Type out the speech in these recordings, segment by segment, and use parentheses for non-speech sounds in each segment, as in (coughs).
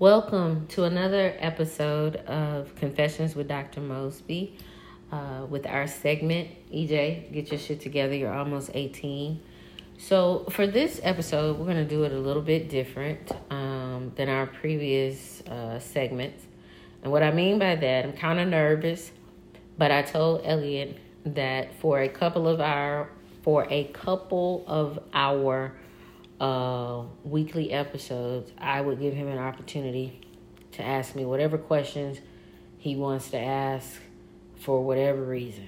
Welcome to another episode of Confessions with Dr. Mosby. Uh, with our segment, EJ, get your shit together. You're almost 18. So, for this episode, we're going to do it a little bit different um, than our previous uh, segments. And what I mean by that, I'm kind of nervous, but I told Elliot that for a couple of our for a couple of our uh, weekly episodes, I would give him an opportunity to ask me whatever questions he wants to ask for whatever reason.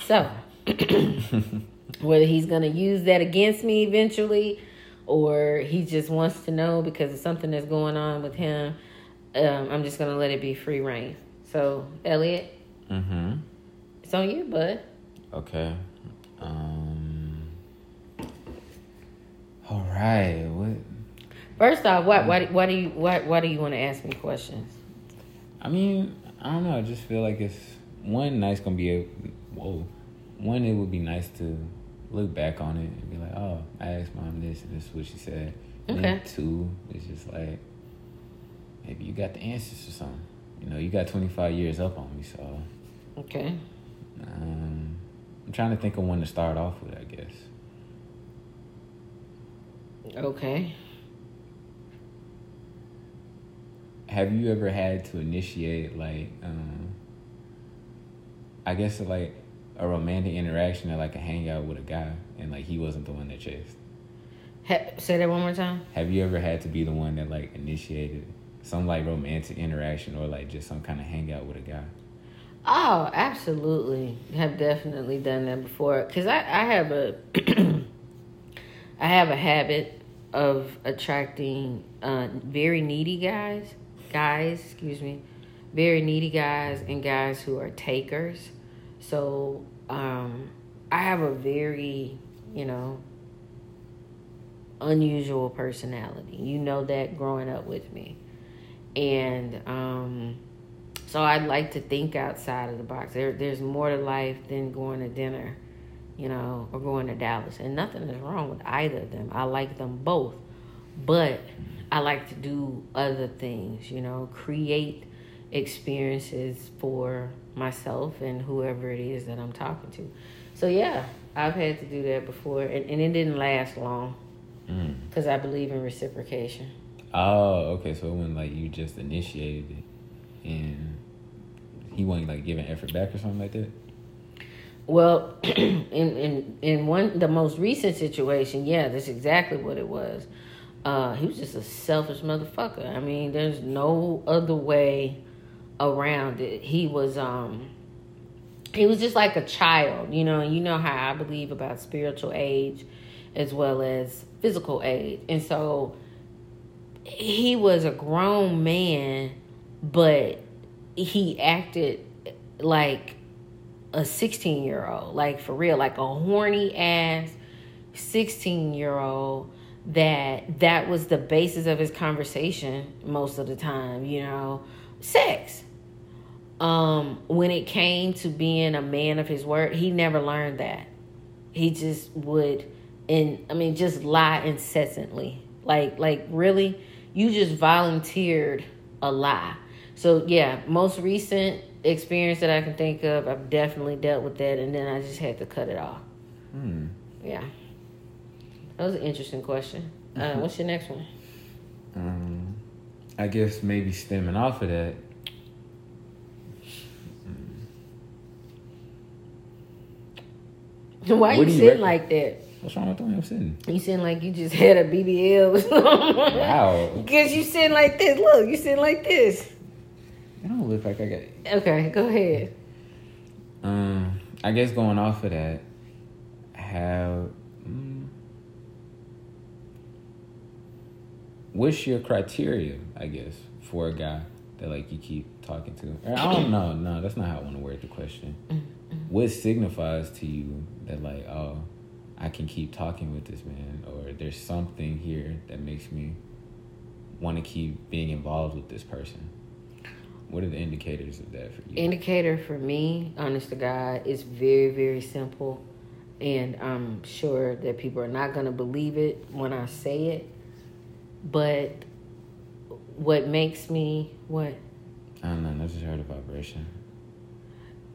So, (laughs) whether he's going to use that against me eventually or he just wants to know because of something that's going on with him, um, I'm just going to let it be free reign. So, Elliot, Mm-hmm. it's on you, bud. Okay. Um. All right. What? First off, what, why, why do you why, why do you want to ask me questions? I mean, I don't know. I just feel like it's one nice gonna be a whoa. One, it would be nice to look back on it and be like, oh, I asked mom this, and this is what she said. Then Okay. two, it's just like maybe you got the answers or something. You know, you got twenty five years up on me, so Okay. um, I'm trying to think of one to start off with. I guess. Okay. have you ever had to initiate like um I guess like a romantic interaction or like a hangout with a guy and like he wasn't the one that chased? Ha- say that one more time. Have you ever had to be the one that like initiated some like romantic interaction or like just some kind of hangout with a guy? Oh, absolutely. Have definitely done that before. Cause I, I have a, (clears throat) I have a habit of attracting uh, very needy guys, guys, excuse me, very needy guys and guys who are takers. So um, I have a very, you know, unusual personality. You know that growing up with me, and um, so I'd like to think outside of the box. There, there's more to life than going to dinner, you know, or going to Dallas. And nothing is wrong with either of them. I like them both. But I like to do other things, you know, create experiences for myself and whoever it is that I'm talking to. So, yeah, I've had to do that before. And, and it didn't last long Mm. because I believe in reciprocation. Oh, okay. So when like you just initiated it and he wasn't like giving effort back or something like that? Well, (clears throat) in in in one the most recent situation, yeah, that's exactly what it was. Uh, he was just a selfish motherfucker. I mean, there's no other way around it. He was um he was just like a child, you know, you know how I believe about spiritual age as well as physical age. And so he was a grown man, but he acted like a 16 year old, like for real, like a horny ass 16 year old that that was the basis of his conversation most of the time, you know, sex. Um, when it came to being a man of his word, he never learned that. He just would and I mean just lie incessantly. Like like really, you just volunteered a lie. So yeah, most recent experience that I can think of, I've definitely dealt with that and then I just had to cut it off. Hmm. Yeah. That was an interesting question. Uh, what's your next one? Um, I guess maybe stemming off of that. (laughs) Why What you sitting reckon? like that? What's wrong with the way I'm sitting? You sitting like you just had a BBL. Wow. (laughs) Because you sitting like this. Look, you sitting like this. I don't look like I got. Okay, go ahead. Um, I guess going off of that, how. Mm, what's your criteria? I guess for a guy that like you keep talking to. Or, I don't know. No, that's not how I want to word the question. What signifies to you that like oh, I can keep talking with this man, or there's something here that makes me want to keep being involved with this person? What are the indicators of that for you? Indicator for me, honest to God, is very, very simple. And I'm sure that people are not going to believe it when I say it. But what makes me what? I don't know. I just heard a vibration. (laughs)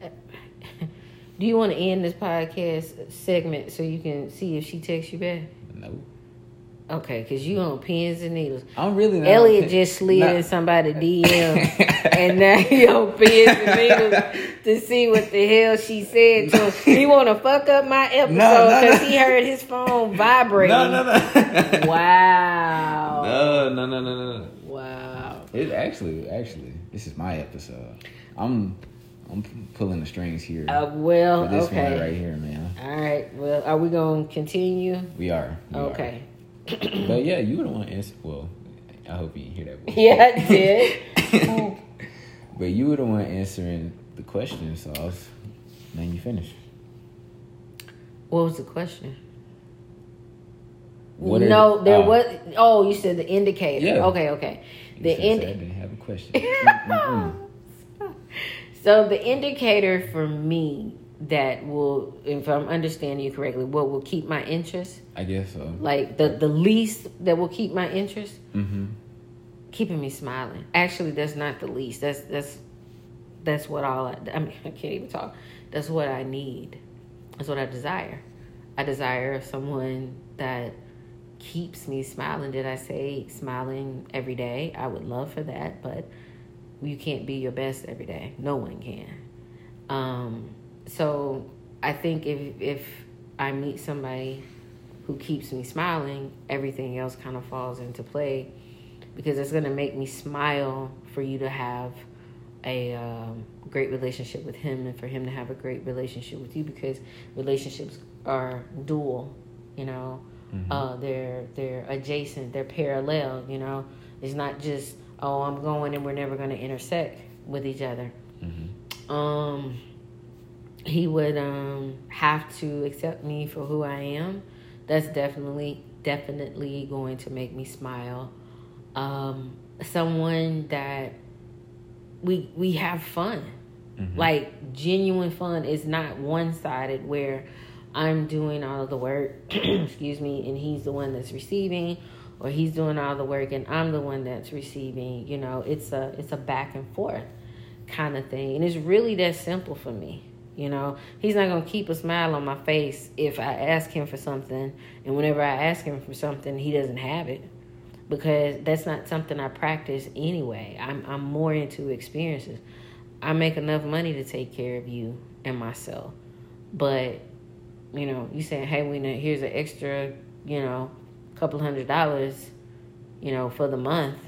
Do you want to end this podcast segment so you can see if she texts you back? No. Okay, because you on pins and needles. I'm really not. Elliot just slid Not- in somebody (laughs) DM, and now he on pins and needles to see what the hell she said to him. (laughs) He want to fuck up my episode No, no, because no. he heard his phone (laughs) vibrating. No, no, no. Wow. No, no, no, no, no. Wow. It actually, actually, this is my episode. I'm, I'm pulling the strings here Uh, well, this okay. one right here, man. All right. Well, are we gonna continue? We are. we are. (clears throat) But yeah, you would want to answer. Well, I hope you didn't hear that. voice. Yeah, I did. (laughs) But you were the one answering the question, so I was. Now you finish. what was the question? What no, the- there oh. was. Oh, you said the indicator. Yeah. Okay, okay. The should say I didn't have a (laughs) question. Mm, mm, mm. So the indicator for me that will, if I'm understanding you correctly, what will keep my interest, I guess so. like the the least that will keep my interest, Mm-hmm. keeping me smiling. Actually, that's not the least. That's that's that's what all I, I mean. (laughs) I can't even talk. That's what I need. That's what I desire. I desire someone that keeps me smiling. Did I say smiling every day? I would love for that, but you can't be your best every day. No one can. Um, so I think if if I meet somebody who keeps me smiling, everything else kind of falls into play because it's going to make me smile for you to have a um, great relationship with him and for him to have a great relationship with you because relationships are dual, you know. Uh, they're they're adjacent, they're parallel, you know. It's not just oh I'm going and we're never going to intersect with each other. Mm-hmm. Um, he would um have to accept me for who I am. That's definitely definitely going to make me smile. Um, someone that we we have fun, Mhm. like genuine fun. is not one sided where I'm doing all of the work, (clears throat) excuse me, and he's the one that's receiving, or he's doing all the work and I'm the one that's receiving. You know, it's a it's a back and forth kind of thing, and it's really that simple for me. You know, he's not gonna keep a smile on my face if I ask him for something, and whenever I ask him for something, he doesn't have it because that's not something I practice anyway. I'm I'm more into experiences. I make enough money to take care of you and myself, but you know, you saying, "Hey, we know here's an extra, you know, couple hundred dollars, you know, for the month."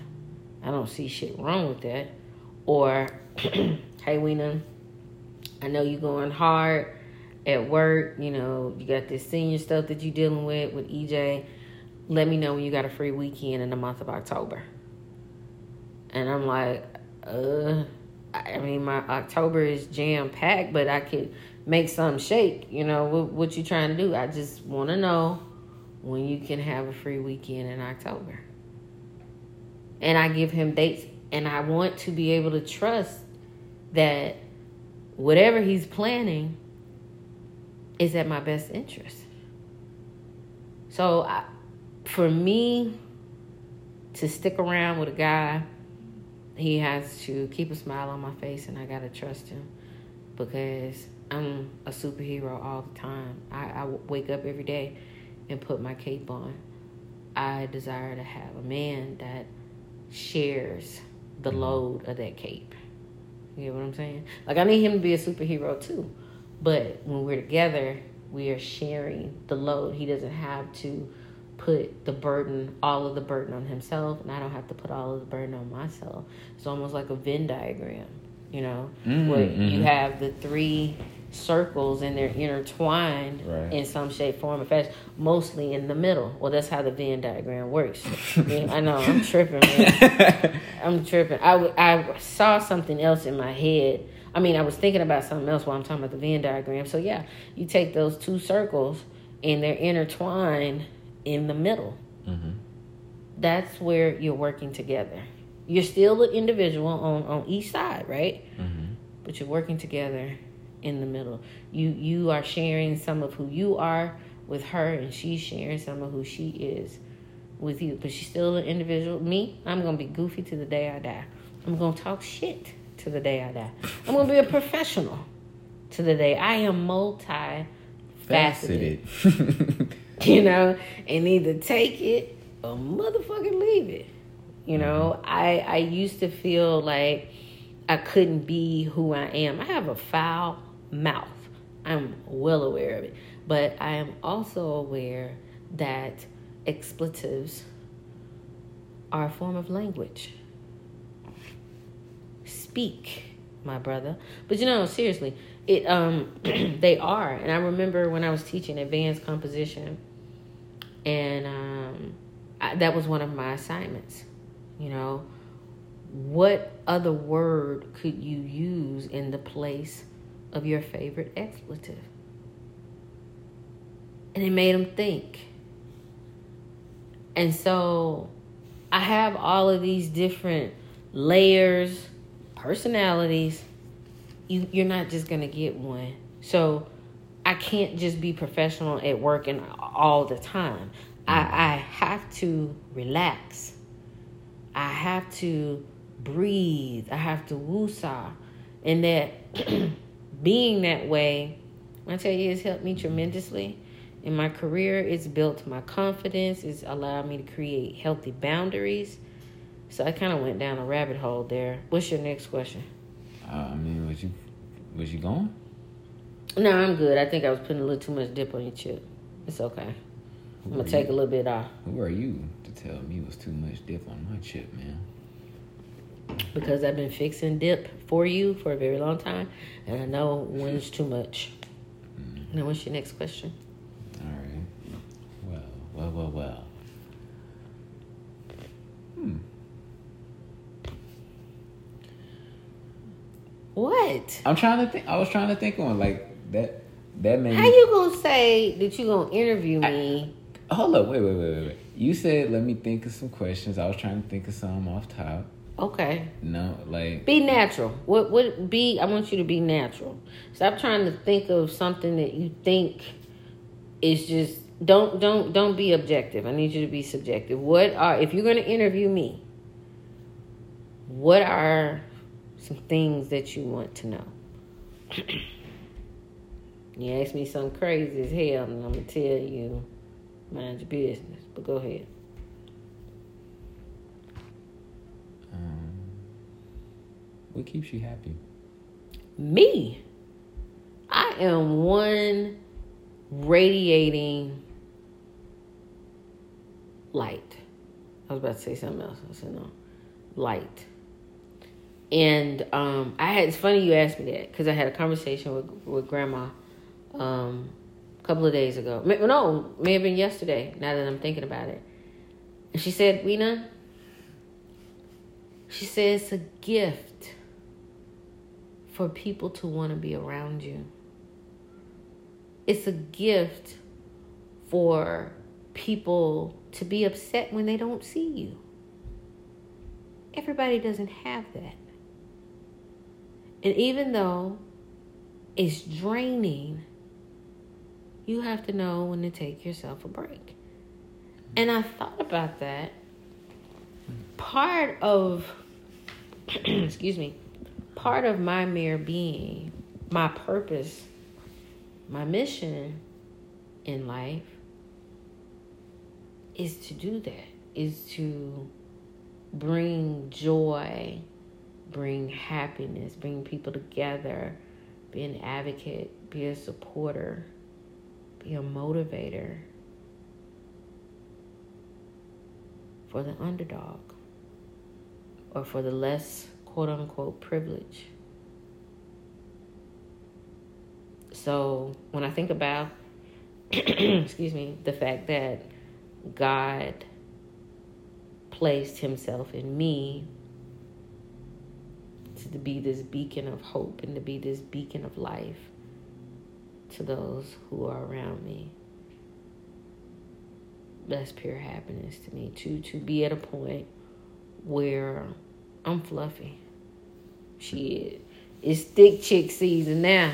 I don't see shit wrong with that. Or, (clears throat) "Hey, we know, I know you're going hard at work. You know, you got this senior stuff that you're dealing with with EJ. Let me know when you got a free weekend in the month of October." And I'm like, "Uh." I mean, my October is jam packed, but I could make some shake. You know, what, what you trying to do? I just want to know when you can have a free weekend in October. And I give him dates, and I want to be able to trust that whatever he's planning is at my best interest. So, I, for me to stick around with a guy he has to keep a smile on my face and I gotta trust him because I'm a superhero all the time. I, I wake up every day and put my cape on. I desire to have a man that shares the mm-hmm. load of that cape. You get what I'm saying? Like I need him to be a superhero too. But when we're together, we are sharing the load. He doesn't have to put the burden, all of the burden on himself, and I don't have to put all of the burden on myself. It's almost like a Venn diagram, you know, Mm, where you mhm. have the three circles and they're intertwined Right. in some shape, form, or fashion, mostly in the middle. Well, that's how the Venn diagram works. I know, I'm (laughs) tripping, man. I'm tripping. I, w- I saw something else in my head. I mean, I was thinking about something else while I'm talking about the Venn diagram. So, yeah, you take those two circles and they're intertwined in the middle. hmm That's where you're working together. You're still an individual on, on each side, right? hmm But you're working together in the middle. You you are sharing some of who you are with her, and she's sharing some of who she is with you, but she's still an individual. Me, I'm gonna be goofy to the day I die. I'm gonna talk shit to the day I die. I'm gonna be a professional to the day I am multi faceted. (laughs) you know, and either take it or motherfucking leave it. You know, mm-hmm. I I used to feel like I couldn't be who I am. I have a foul mouth. I'm well aware of it. But I am also aware that expletives are a form of language. Speak, my brother. But you know, seriously, it um (clears throat) they are. And I remember when I was teaching advanced composition and um I, that was one of my assignments. You know, what other word could you use in the place of your favorite expletive? And it made them think. And so I have all of these different layers, personalities. You, you're not just going to get one. So I can't just be professional at work and all the time. I, mm. I have to relax. I have to breathe. I have to woosah. And that (clears throat) being that way, I tell you, it's helped me tremendously. In my career, it's built my confidence. It's allowed me to create healthy boundaries. So I kind of went down a rabbit hole there. What's your next question? Uh, I mean, was you was you going? No, I'm good. I think I was putting a little too much dip on your chip. It's okay. Who I'm gonna take you? a little bit off. Who are you to tell me it was too much dip on my chip, man? Because I've been fixing dip for you for a very long time, and I know when it's too much. Mm. Now, what's your next question? All right. Well, well, well, well. Hmm. What? I'm trying to think. I was trying to think on like that. That made. How you gonna say that you gonna interview me? I, hold up! Wait, wait, wait, wait, wait. You said let me think of some questions. I was trying to think of some off top. Okay. No, like be natural. What what be I want you to be natural. Stop trying to think of something that you think is just don't don't don't be objective. I need you to be subjective. What are if you're going to interview me? What are some things that you want to know? (clears throat) you ask me something crazy as hell, and I'm gonna tell you, mind your business. But go ahead. What keeps you happy? Me. I am one radiating light. I was about to say something else. I said no. Light. And um, I had it's funny you asked me that because I had a conversation with with grandma um, a couple of days ago. No, may have been yesterday. Now that I'm thinking about it, and she said, "Weena," she says it's a gift for people to want to be around you. It's a gift for people to be upset when they don't see you. Everybody doesn't have that. And even though it's draining, you have to know when to take yourself a break. And I thought about that. Part of, (clears throat) excuse me, part of my mere being, my purpose, my mission in life is to do that, is to bring joy, bring happiness, bring people together, be an advocate, be a supporter, be a motivator for the underdog or for the less quote unquote privilege. So when I think about, (clears throat) excuse me, the fact that God placed Himself in me to be this beacon of hope and to be this beacon of life to those who are around me. That's pure happiness to me. To to be at a point where I'm fluffy. Shit, it's thick chick season now.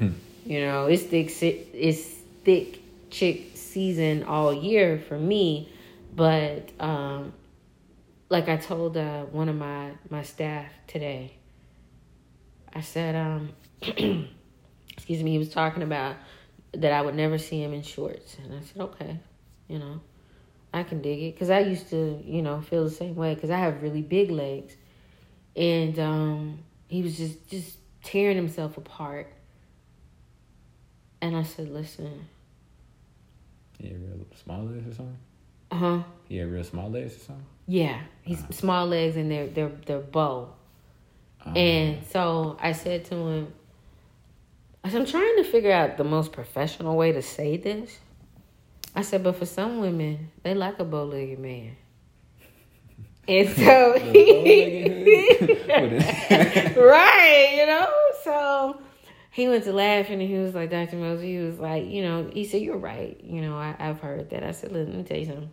(laughs) you know, it's thick. It's thick chick season all year for me, But um, like I told uh, one of my my staff today, I said, um, (clears throat) excuse me, he was talking about that I would never see him in shorts, and I said, okay, you know, I can dig it because I used to, you know, feel the same way because I have really big legs, and um, he was just just tearing himself apart, and I said, listen. Yeah, real small legs or something. Uh huh. Yeah, real small legs or something. Yeah, he's Uh-huh. small legs and they're they're they're bow. Um, And so I said to him, I said, I'm trying to figure out the most professional way to say this. I said, but for some women, they like a bow legged man. And so (laughs) he, (laughs) right, you know? So he went to laughing and he was like, Dr. Mosby, he was like, you know, he said, You're right. You know, I, I've heard that. I said, Let me tell you something.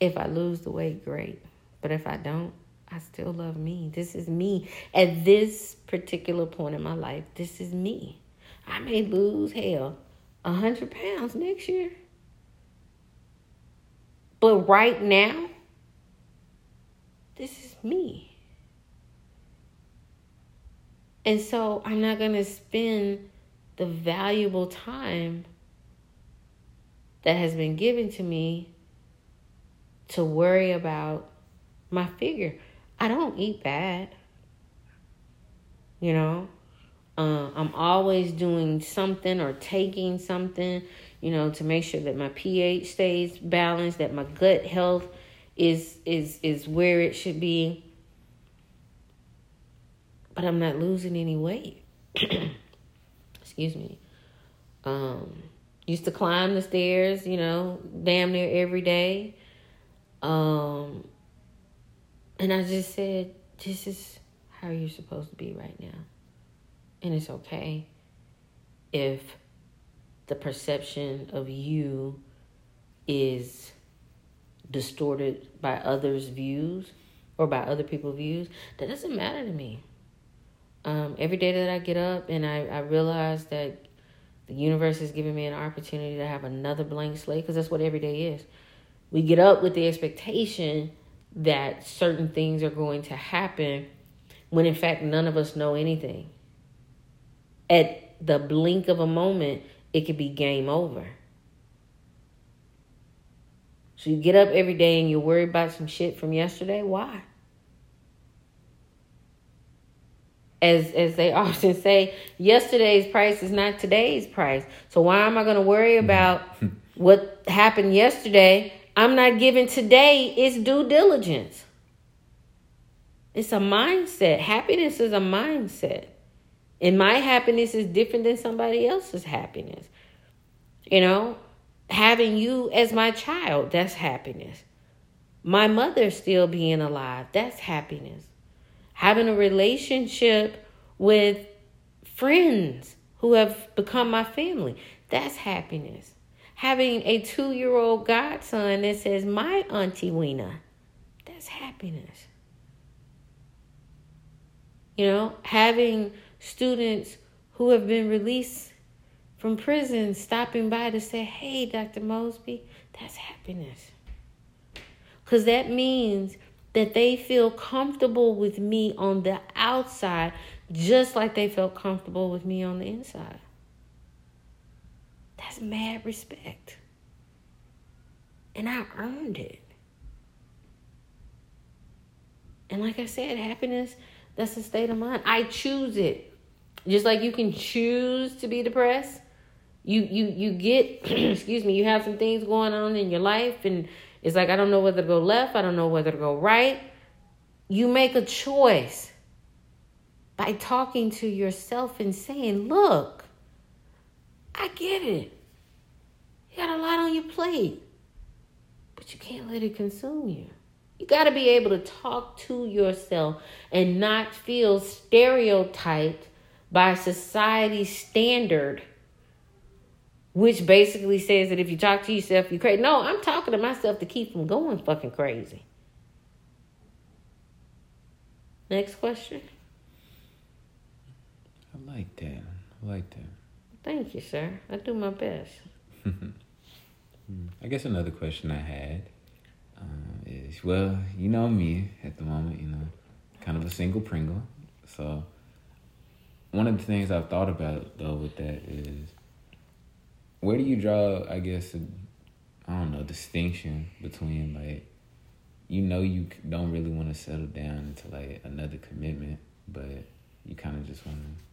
If I lose the weight, great. But if I don't, I still love me. This is me. At this particular point in my life, this is me. I may lose hell a hundred pounds next year. But right now, this is me. And so I'm not going to spend the valuable time that has been given to me to worry about my figure. I don't eat bad. You know, uh, I'm always doing something or taking something, you know, to make sure that my pH stays balanced, that my gut health is is is where it should be. But I'm not losing any weight. (clears throat) Excuse me. Um, used to climb the stairs, you know, damn near every day. Um, and I just said, this is how you're supposed to be right now. And it's okay if the perception of you is distorted by others' views or by other people's views. That doesn't matter to me. Um, every day that I get up and I, I realize that the universe is giving me an opportunity to have another blank slate, because that's what every day is. We get up with the expectation that certain things are going to happen when in fact none of us know anything. At the blink of a moment, it could be game over. So you get up every day and you're worried about some shit from yesterday. Why? As as they (laughs) often say, yesterday's price is not today's price. So why am I going to worry mm-hmm. about (laughs) what happened yesterday? I'm not giving today its due diligence. It's a mindset. Happiness is a mindset. And my happiness is different than somebody else's happiness. You know, having you as my child, that's happiness. My mother still being alive, that's happiness. Having a relationship with friends who have become my family, that's happiness. Having a two year old godson that says, My Auntie Weena, that's happiness. You know, having students who have been released from prison stopping by to say, Hey, Dr. Mosby, that's happiness. Because that means that they feel comfortable with me on the outside, just like they felt comfortable with me on the inside. That's mad respect. And I earned it. And like I said, happiness, that's a state of mind. I choose it. Just like you can choose to be depressed. You you you get (clears throat) excuse me, you have some things going on in your life and it's like I don't know whether to go left, I don't know whether to go right. You make a choice by talking to yourself and saying, "Look, I get it. You got a lot on your plate, but you can't let it consume you. You got to be able to talk to yourself and not feel stereotyped by society's standard, which basically says that if you talk to yourself, you're crazy. No, I'm talking to myself to keep from going fucking crazy. Next question. I like that. I like that. Thank you, sir. I do my best. (laughs) I guess another question I had um, is well, you know me at the moment, you know, kind of a single Pringle. So one of the things I've thought about though with that is where do you draw, I guess, I don't know, distinction between like you know you don't really want to settle down into like another commitment, but you kind of just want to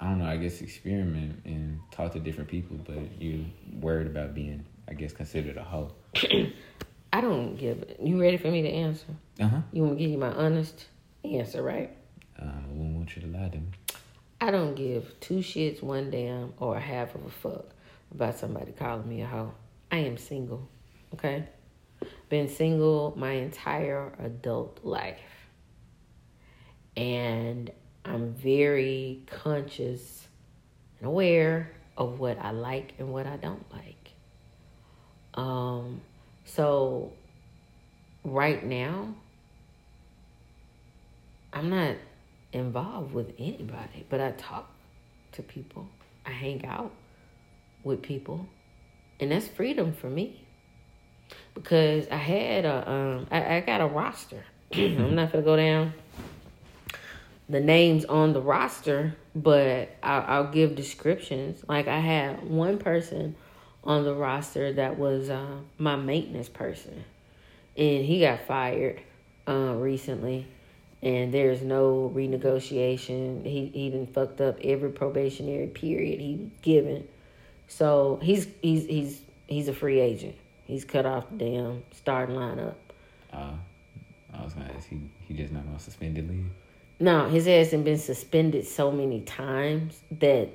I don't know, I guess experiment and talk to different people, but you're worried about being, I guess, considered a hoe. (coughs) I don't give. You ready for me to answer? Uh huh. You want me to give you my honest answer, right? Uh, I wouldn't want you to lie to me. I don't give two shits, one damn, or a half of a fuck about somebody calling me a hoe. I am single, okay? Been single my entire adult life. And I'm very conscious and aware of what I like and what I don't like. Um, so right now, I'm not involved with anybody, but I talk to people. I hang out with people, and that's freedom for me. Because I had a, um, I, I got a roster. (clears throat) I'm not gonna go down the names on the roster, but I'll, I'll give descriptions. Like I had one person on the roster that was uh, my maintenance person, and he got fired uh, recently and there's no renegotiation. He even fucked up every probationary period he given. So he's he's he's he's a free agent. He's cut off the damn starting lineup. Uh, I was gonna ask he he just not gonna suspended leave. No, his ass has been suspended so many times that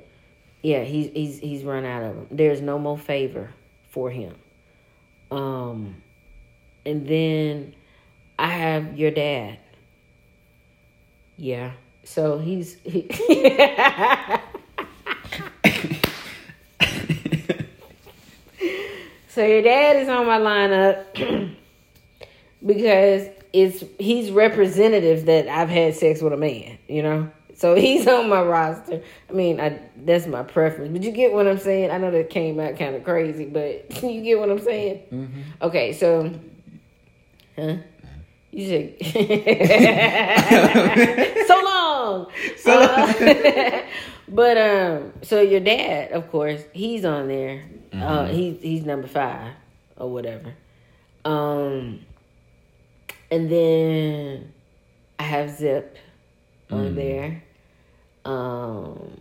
yeah, he's he's he's run out of them. There's no more favor for him. Um and then I have your dad. Yeah. So he's he So your dad is on my lineup (clears throat) because it's he's representative that I've had sex with a man, you know. So he's on my roster. I mean, I that's my preference. But you get what I'm saying? I know that came out kind of crazy, but (laughs) you get what I'm saying? Mm-hmm. Okay, so huh? You said (laughs) so long. So uh, (laughs) but um, so your dad, of course, he's on there. Uh, mm-hmm. Uh, he's he's number five or whatever. Um, and then I have Zip on mm. there. Um,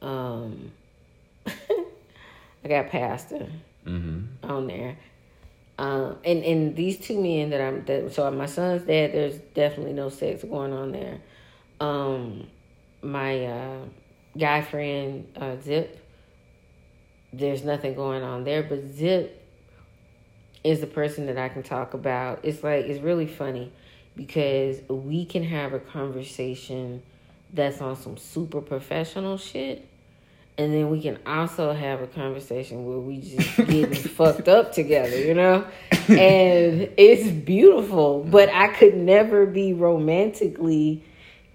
um, (laughs) I got Pastor mm-hmm. on there. Um, and and these two men that I'm that so my son's dad, there's definitely no sex going on there. Um, my uh, guy friend uh, Zip, there's nothing going on there. But Zip is the person that I can talk about. It's like it's really funny because we can have a conversation that's on some super professional shit and then we can also have a conversation where we just getting (laughs) fucked up together, you know? And it's beautiful, but I could never be romantically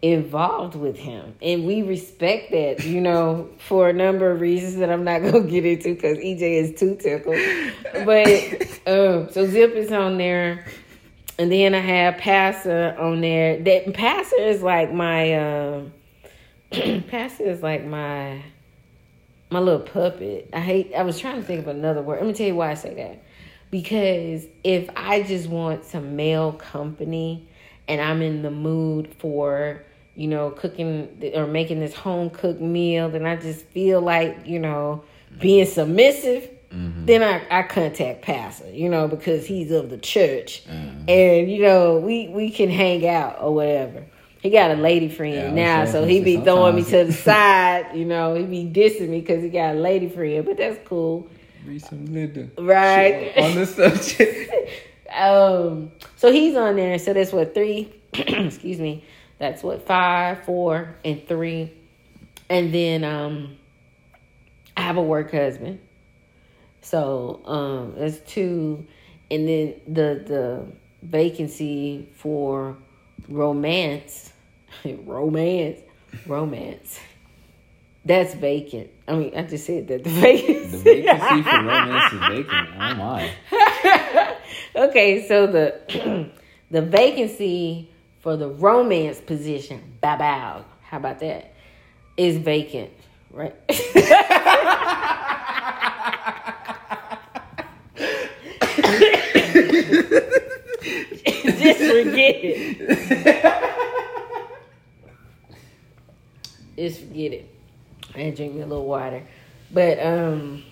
involved with him. And we respect that, you know, for a number of reasons that I'm not (laughs) going to get into because EJ is too tickled. But, um, so Zip is on there. And then I have Pastor on there. That Pastor is like my, uh, (clears throat) Pastor is like my my little puppet. I hate. I was trying to think of another word. Let me tell you why I say that. Because if I just want some male company, and I'm in the mood for you know cooking or making this home cooked meal, then I just feel like you know being submissive. Mm-hmm. Then I, I contact Pastor, you know, because he's of the church, mm-hmm. and you know we we can hang out or whatever. He got a lady friend yeah, now, so he be throwing me to the (laughs) side. You know, he be dissing me because he got a lady friend, but that's cool. Read some Linda, right? On the subject. (laughs) um, so he's on there. So that's what three. (clears throat) excuse me. That's what five, four, and three, and then um, I have a work husband. So um, that's two, and then the the vacancy for romance, (laughs) romance, romance. That's vacant. I mean, I just said that (laughs) the vacancy. The vacancy for romance is vacant. Oh my. (laughs) okay, so the (clears throat) the vacancy for the romance position, bow bow. How about that? Is vacant, right? Just forget it. (laughs) Just forget it. And drink me a little water. But um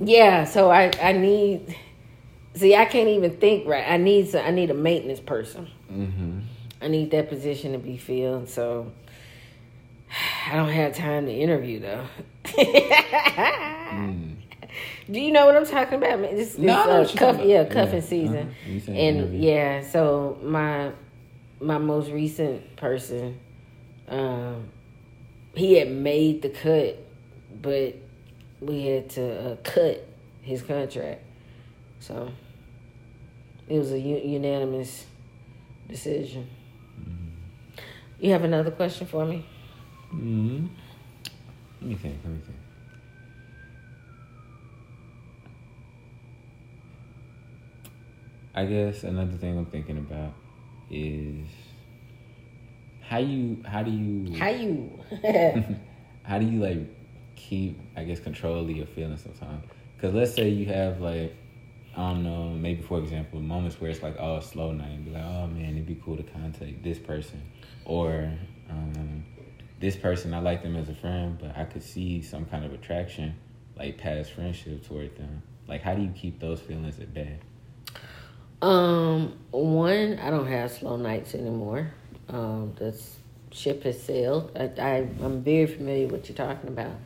yeah, so I I need see I can't even think right. I need some, I need a maintenance person. Mm-hmm. I need that position to be filled. So (sighs) I don't have time to interview though. (laughs) Mm. (laughs) Do you know what I'm talking about? man? This, No, I this, know uh, cuff, yeah, cuffing Yeah, season. uh-huh. And yeah, so my my most recent person, um, he had made the cut, but we had to uh, cut his contract. So it was a u- unanimous decision. You have another question for me? Mm-hmm. Let me think. Let me think. I guess another thing I'm thinking about is how you how do you How you? (laughs) how do you like keep I guess control of your feelings sometimes? Because let's say you have like I don't know maybe for example moments where it's like oh slow night and be like oh man it'd be cool to contact this person or um, this person I like them as a friend but I could see some kind of attraction like past friendship toward them. Like how do you keep those feelings at bay? Um, one, I don't have slow nights anymore. Um, the ship has sailed. I, I I'm very familiar with what you're talking about,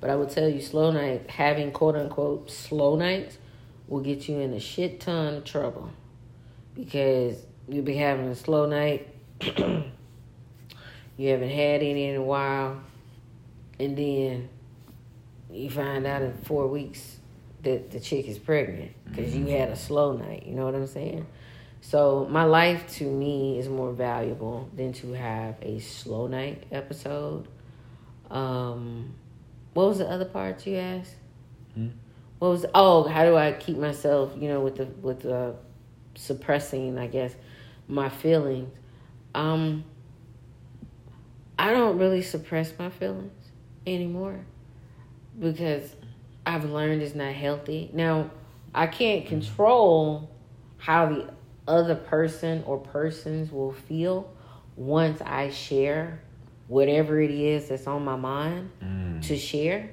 but I will tell you, slow night having quote unquote slow nights will get you in a shit ton of trouble because you'll be having a slow night. (clears throat) you haven't had any in a while, and then you find out in four weeks that the chick is pregnant because you had a slow night. You know what I'm saying? So my life to me is more valuable than to have a slow night episode. Um, what was the other part you asked? Hmm? What was oh how do I keep myself you know with the with the suppressing I guess my feelings? Um, I don't really suppress my feelings anymore because I've learned is not healthy. Now, I can't control how the other person or persons will feel once I share whatever it is that's on my mind Mm. to share.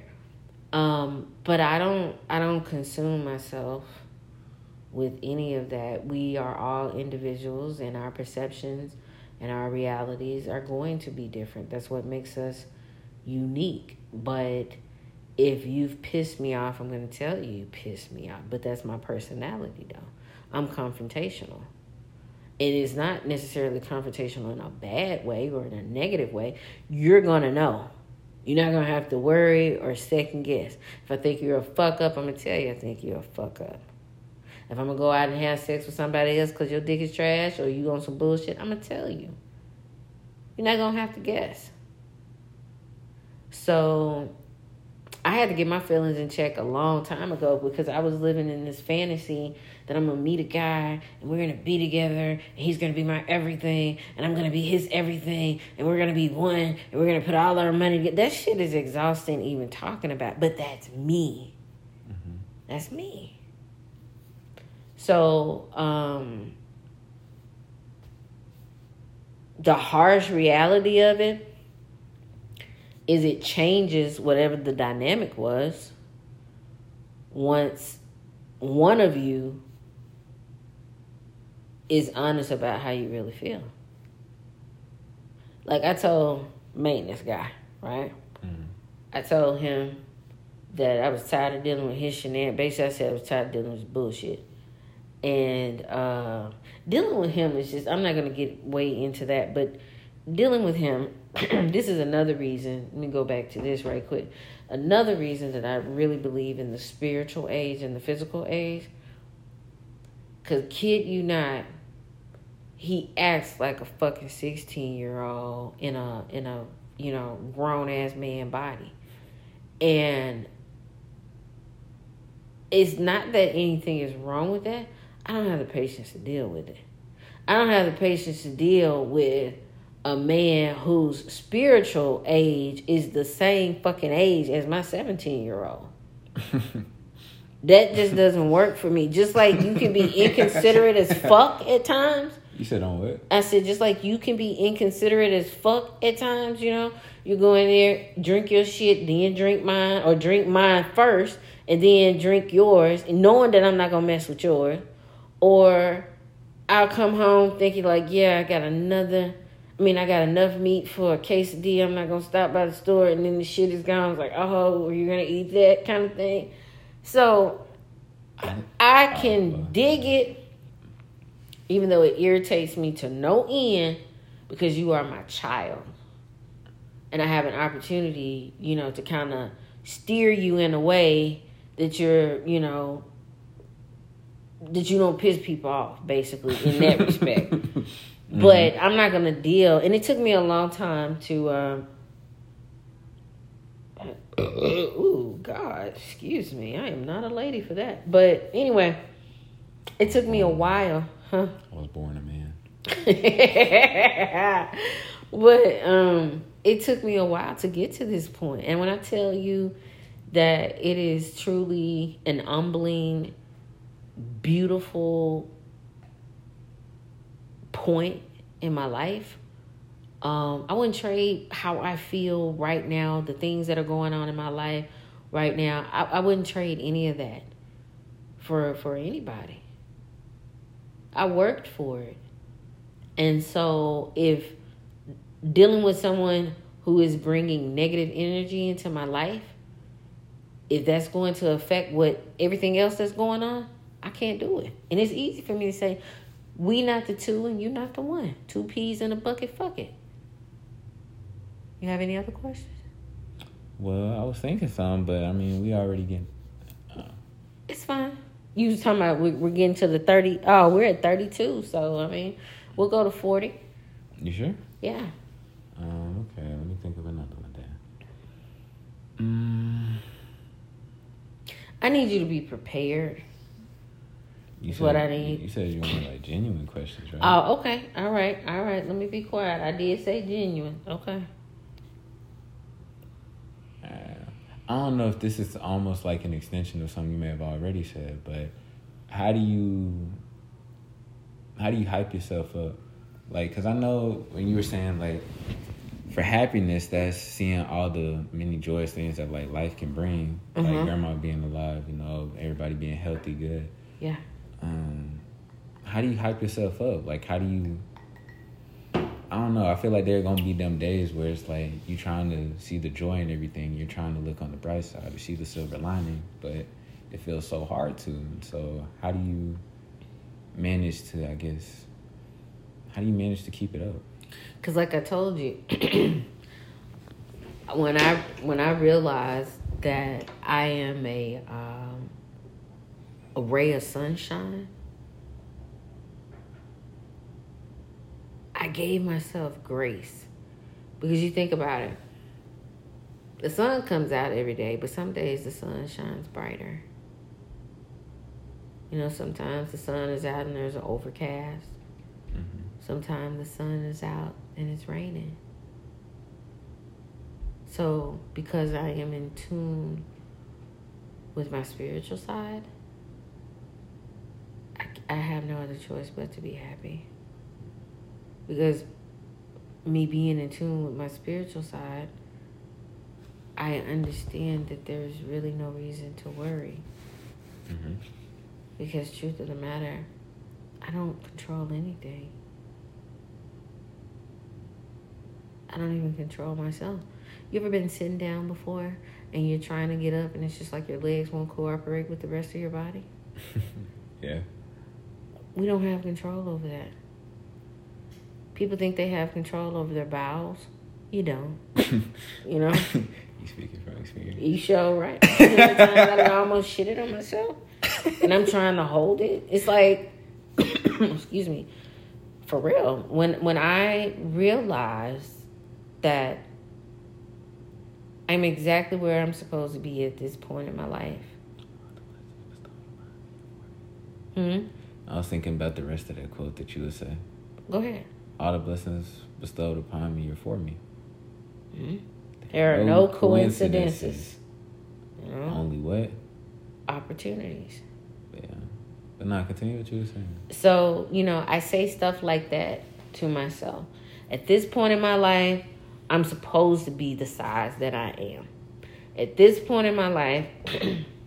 Um, but I don't I don't consume myself with any of that. We are all individuals and our perceptions and our realities are going to be different. That's what makes us unique. But if you've pissed me off, I'm going to tell you you pissed me off. But that's my personality, though. I'm confrontational. It is not necessarily confrontational in a bad way or in a negative way. You're going to know. You're not going to have to worry or second guess. If I think you're a fuck up, I'm going to tell you I think you're a fuck up. If I'm going to go out and have sex with somebody else because your dick is trash or you on some bullshit, I'm going to tell you. You're not going to have to guess. So I had to get my feelings in check a long time ago because I was living in this fantasy that I'm gonna meet a guy and we're gonna be together and he's gonna be my everything and I'm gonna be his everything and we're gonna be one and we're gonna put all our money together. That shit is exhausting even talking about, but that's me. That's me. So, um, the harsh reality of it is it changes whatever the dynamic was once one of you is honest about how you really feel. Like I told maintenance guy, right? Mm. I told him that I was tired of dealing with his shenanigans. Basically, I said I was tired of dealing with his bullshit. And uh, dealing with him is just, I'm not going to get way into that, but dealing with him, (clears throat) this is another reason. Let me go back to this right quick. Another reason that I really believe in the spiritual age and the physical age. Because, kid you not, he acts like a fucking 16 year old in a, in a, you know, grown ass man body. And it's not that anything is wrong with that. I don't have the patience to deal with it. I don't have the patience to deal with a man whose spiritual age is the same fucking age as my 17 year old. (laughs) that just doesn't work for me. Just like you can be inconsiderate as fuck at times. You said on what? I said just like you can be inconsiderate as fuck at times, you know. You go in there, drink your shit, then drink mine, or drink mine first, and then drink yours, and knowing that I'm not gonna mess with yours. Or I'll come home thinking like, yeah, I got another I mean, I got enough meat for a quesadilla. I'm not gonna stop by the store and then the shit is gone. It's like, oh, are you gonna eat that kind of thing? So I can dig it, even though it irritates me to no end, because you are my child, and I have an opportunity, you know, to kind of steer you in a way that you're, you know, that you don't piss people off, basically in that (laughs) respect. Mm-hmm. But I'm not gonna deal. And it took me a long time to. Um, (coughs) ooh, God, excuse me. I am not a lady for that. But anyway, it took me a while. Huh? I was born a man. (laughs) but um, it took me a while to get to this point. And when I tell you that it is truly an humbling, beautiful point in my life. Um, I wouldn't trade how I feel right now, the things that are going on in my life right now. I, I wouldn't trade any of that for for anybody. I worked for it. And so if dealing with someone who is bringing negative energy into my life, if that's going to affect what everything else that's going on, I can't do it. And it's easy for me to say, we not the two and you not the one. Two peas in a bucket, fuck it. You have any other questions? Well, I was thinking some, but I mean, we already get. Uh... It's fine. You was talking about we're getting to the 30. Oh, we're at 32. So, I mean, we'll go to 40. You sure? Yeah. Um, okay, let me think of another one then. Mm. I need you to be prepared you said, what I need. You said you wanted like genuine questions, right? Oh, okay. All right. All right. Let me be quiet. I did say genuine. Okay. Uh, I don't know if this is almost like an extension of something you may have already said, but how do you how do you hype yourself up? Like, cause I know when you were saying like for happiness, that's seeing all the many joyous things that like life can bring, mm-hmm. like grandma being alive, you know, everybody being healthy, good. Yeah um, how do you hype yourself up? Like, how do you? I don't know. I feel like there are gonna be them days where it's like you're trying to see the joy in everything. You're trying to look on the bright side to see the silver lining, but it feels so hard to. So, how do you manage to? I guess. How do you manage to keep it up? Cause, like I told you, (clears throat) when I when I realized that I am a um, a ray of sunshine, I gave myself grace. Because you think about it, the sun comes out every day, but some days the sun shines brighter. You know, sometimes the sun is out and there's an overcast. Mm-hmm. Sometimes the sun is out and it's raining. So, because I am in tune with my spiritual side, I have no other choice but to be happy. Because me being in tune with my spiritual side, I understand that there's really no reason to worry. Mm-hmm. Because truth of the matter, I don't control anything. I don't even control myself. You ever been sitting down before and you're trying to get up and it's just like your legs won't cooperate with the rest of your body? (laughs) yeah. We don't have control over that. People think they have control over their bowels. You don't. (laughs) you know? you speaking from experience. You show right. You know, I almost shitted on myself and I'm trying to hold it. It's like (coughs) excuse me. For real. When when I realized that I'm exactly where I'm supposed to be at this point in my life. Hmm? I was thinking about the rest of that quote that you would say. Go ahead. All the blessings bestowed upon me are for me. Hmm? There are no, coincidences. You know? Only what? Opportunities. Yeah. But now continue what you were saying. So, you know, I say stuff like that to myself. At this point in my life, I'm supposed to be the size that I am. At this point in my life, (clears throat)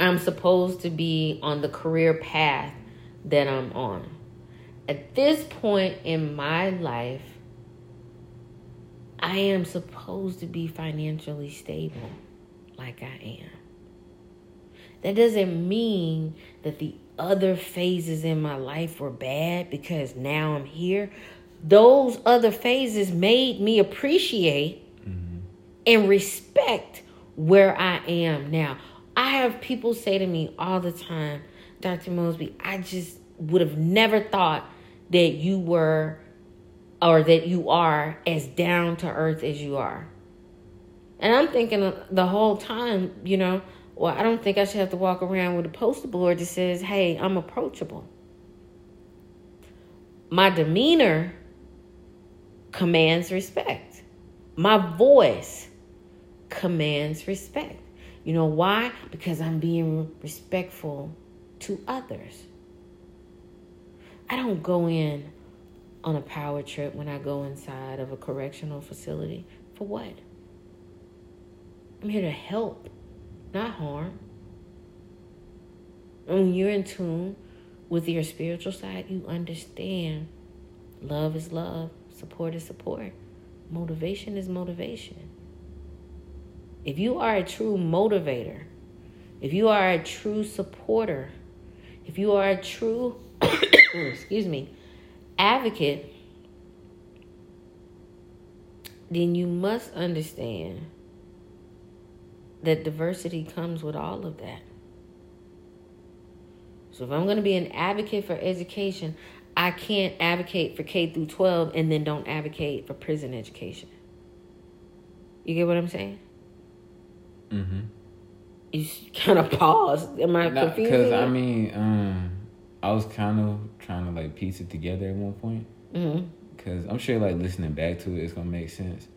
I'm supposed to be on the career path that I'm on. At this point in my life, I am supposed to be financially stable like I am. That doesn't mean that the other phases in my life were bad because now I'm here. Those other phases made me appreciate mm-hmm. and respect where I am now. I have people say to me all the time, Dr. Mosby, I just would have never thought that you were or that you are as down to earth as you are. And I'm thinking the whole time, you know, well, I don't think I should have to walk around with a poster board that says, hey, I'm approachable. My demeanor commands respect. My voice commands respect. You know why? Because I'm being respectful to others. I don't go in on a power trip when I go inside of a correctional facility. For what? I'm here to help, not harm. And when you're in tune with your spiritual side, you understand love is love, support is support, motivation is motivation. If you are a true motivator, if you are a true supporter, if you are a true, (coughs) excuse me, advocate, then you must understand that diversity comes with all of that. So if I'm going to be an advocate for education, I can't advocate for K through 12 and then don't advocate for prison education. You get what I'm saying? Mm-hmm. You kind of paused. Am I confused? Because I mean, um, I was kind of trying to like piece it together at one point. Because mm-hmm. I'm sure like listening back to it, it's gonna make sense.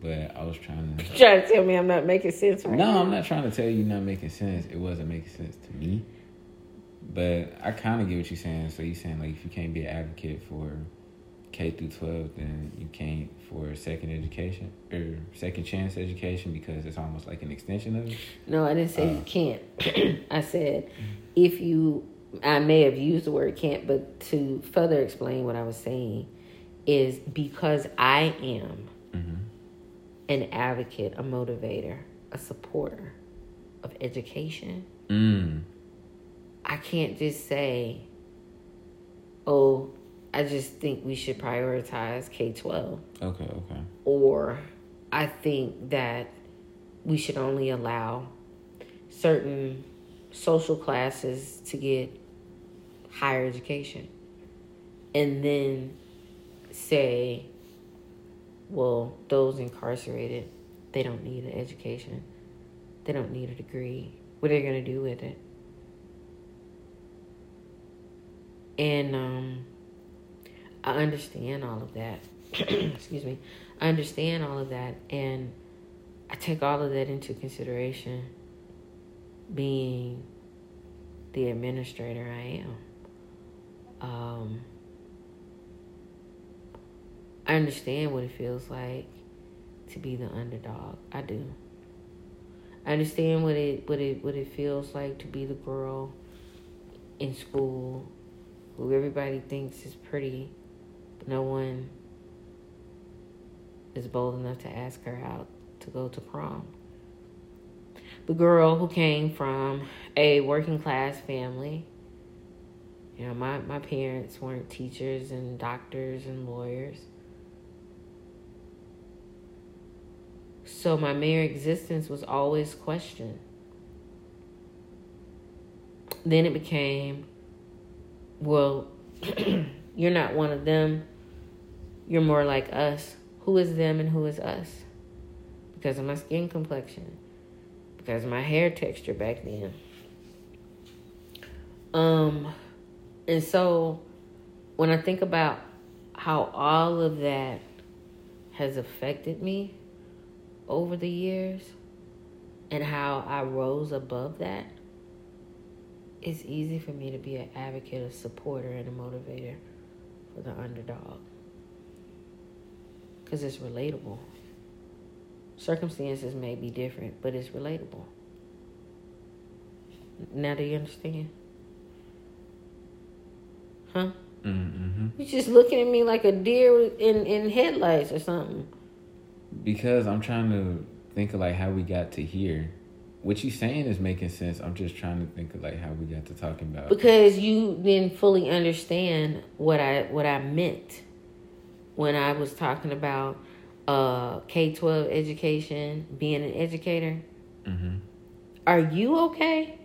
But I was trying to You're trying to tell me I'm not making sense right No, now. I'm not trying to tell you not making sense. It wasn't making sense to me. But I kind of get what you're saying. So you're saying like if you can't be an advocate for K through 12, then you can't for second education or second chance education because it's almost like an extension of it? No, I didn't say uh, you can't. (clears throat) I said if you, I may have used the word can't, but to further explain what I was saying is because I am mm-hmm. an advocate, a motivator, a supporter of education. Mm. I can't just say, oh, I just think we should prioritize K 12. Okay, okay. Or I think that we should only allow certain social classes to get higher education. And then say, well, those incarcerated, they don't need an education. They don't need a degree. What are they going to do with it? And um, I understand all of that. (clears throat) Excuse me. I understand all of that and I take all of that into consideration being the administrator I am. Um, I understand what it feels like to be the underdog. I do. I understand what it what it what it feels like to be the girl in school who everybody thinks is pretty no one is bold enough to ask her out to go to prom. The girl who came from a working class family, you know, my, my parents weren't teachers and doctors and lawyers. So my mere existence was always questioned. Then it became, well, (clears throat) you're not one of them you're more like us. Who is them and who is us? because of my skin complexion, because of my hair texture back then. Um, and so when I think about how all of that has affected me over the years and how I rose above that, it's easy for me to be an advocate, a supporter, and a motivator for the underdog. Because it's relatable. Circumstances may be different, but it's relatable. Now, do you understand? Huh? Mm-hmm. You're just looking at me like a deer in, in headlights or something. Because I'm trying to think of like how we got to here. What you saying is making sense. I'm just trying to think of like how we got to talking about. Because you didn't fully understand what I what I meant when I was talking about uh, K twelve education, being an educator. Mm-hmm. Are you okay?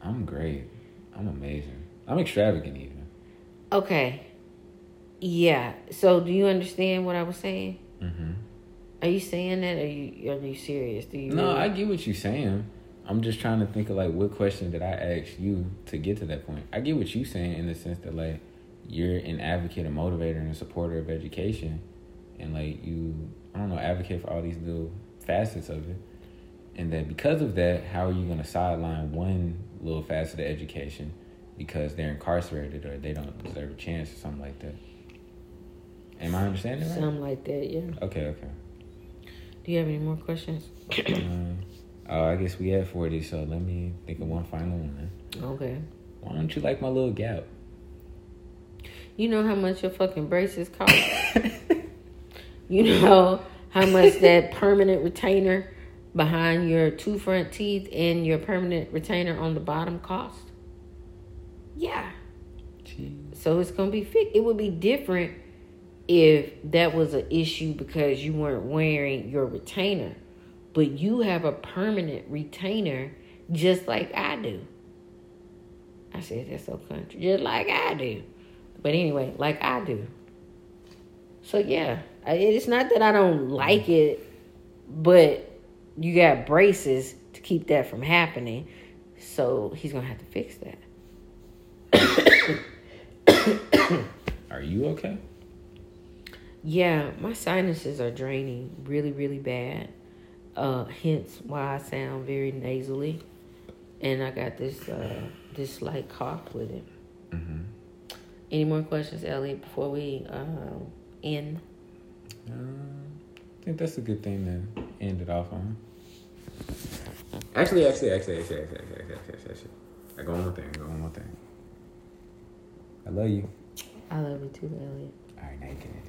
I'm great. I'm amazing. I'm extravagant even. Okay. Yeah. So do you understand what I was saying? Mm-hmm. Are you saying that? Or are you are you serious? Do you? No, really- I get what you're saying. I'm just trying to think of like what question did I ask you to get to that point. I get what you're saying in the sense that like you're an advocate, a motivator, and a supporter of education, and like you, I don't know, advocate for all these little facets of it, and that because of that, how are you going to sideline one little facet of education because they're incarcerated or they don't deserve a chance or something like that? Am I understanding right? something like that. Yeah. Okay, okay. Do you have any more questions? Um, oh, I guess we had 40, so let me think of one final one. Okay. Why don't you like my little gap? You know how much your fucking braces cost? (laughs) you know how much that permanent retainer behind your two front teeth and your permanent retainer on the bottom cost? Yeah. Jeez. So it's gonna be fit. It would be different if that was an issue because you weren't wearing your retainer, but you have a permanent retainer just like I do. I said that's so country, just like I do. But anyway, like I do. So yeah, it's not that I don't like mm-hmm. it, but you got braces to keep that from happening. So he's gonna have to fix that. (coughs) Are you okay? Yeah, my sinuses are draining really, really bad. Uh, hence why I sound very nasally, and I got this uh, this slight cough with it. Mm-hmm. Any more questions, Elliot, before we uh, end? Um, I think that's a good thing to end it off on. Actually, actually, actually, actually, actually, actually, actually, actually, actually. I got one more thing. I got one more thing. I love you. I love you too, Elliot. All right, now you can end it.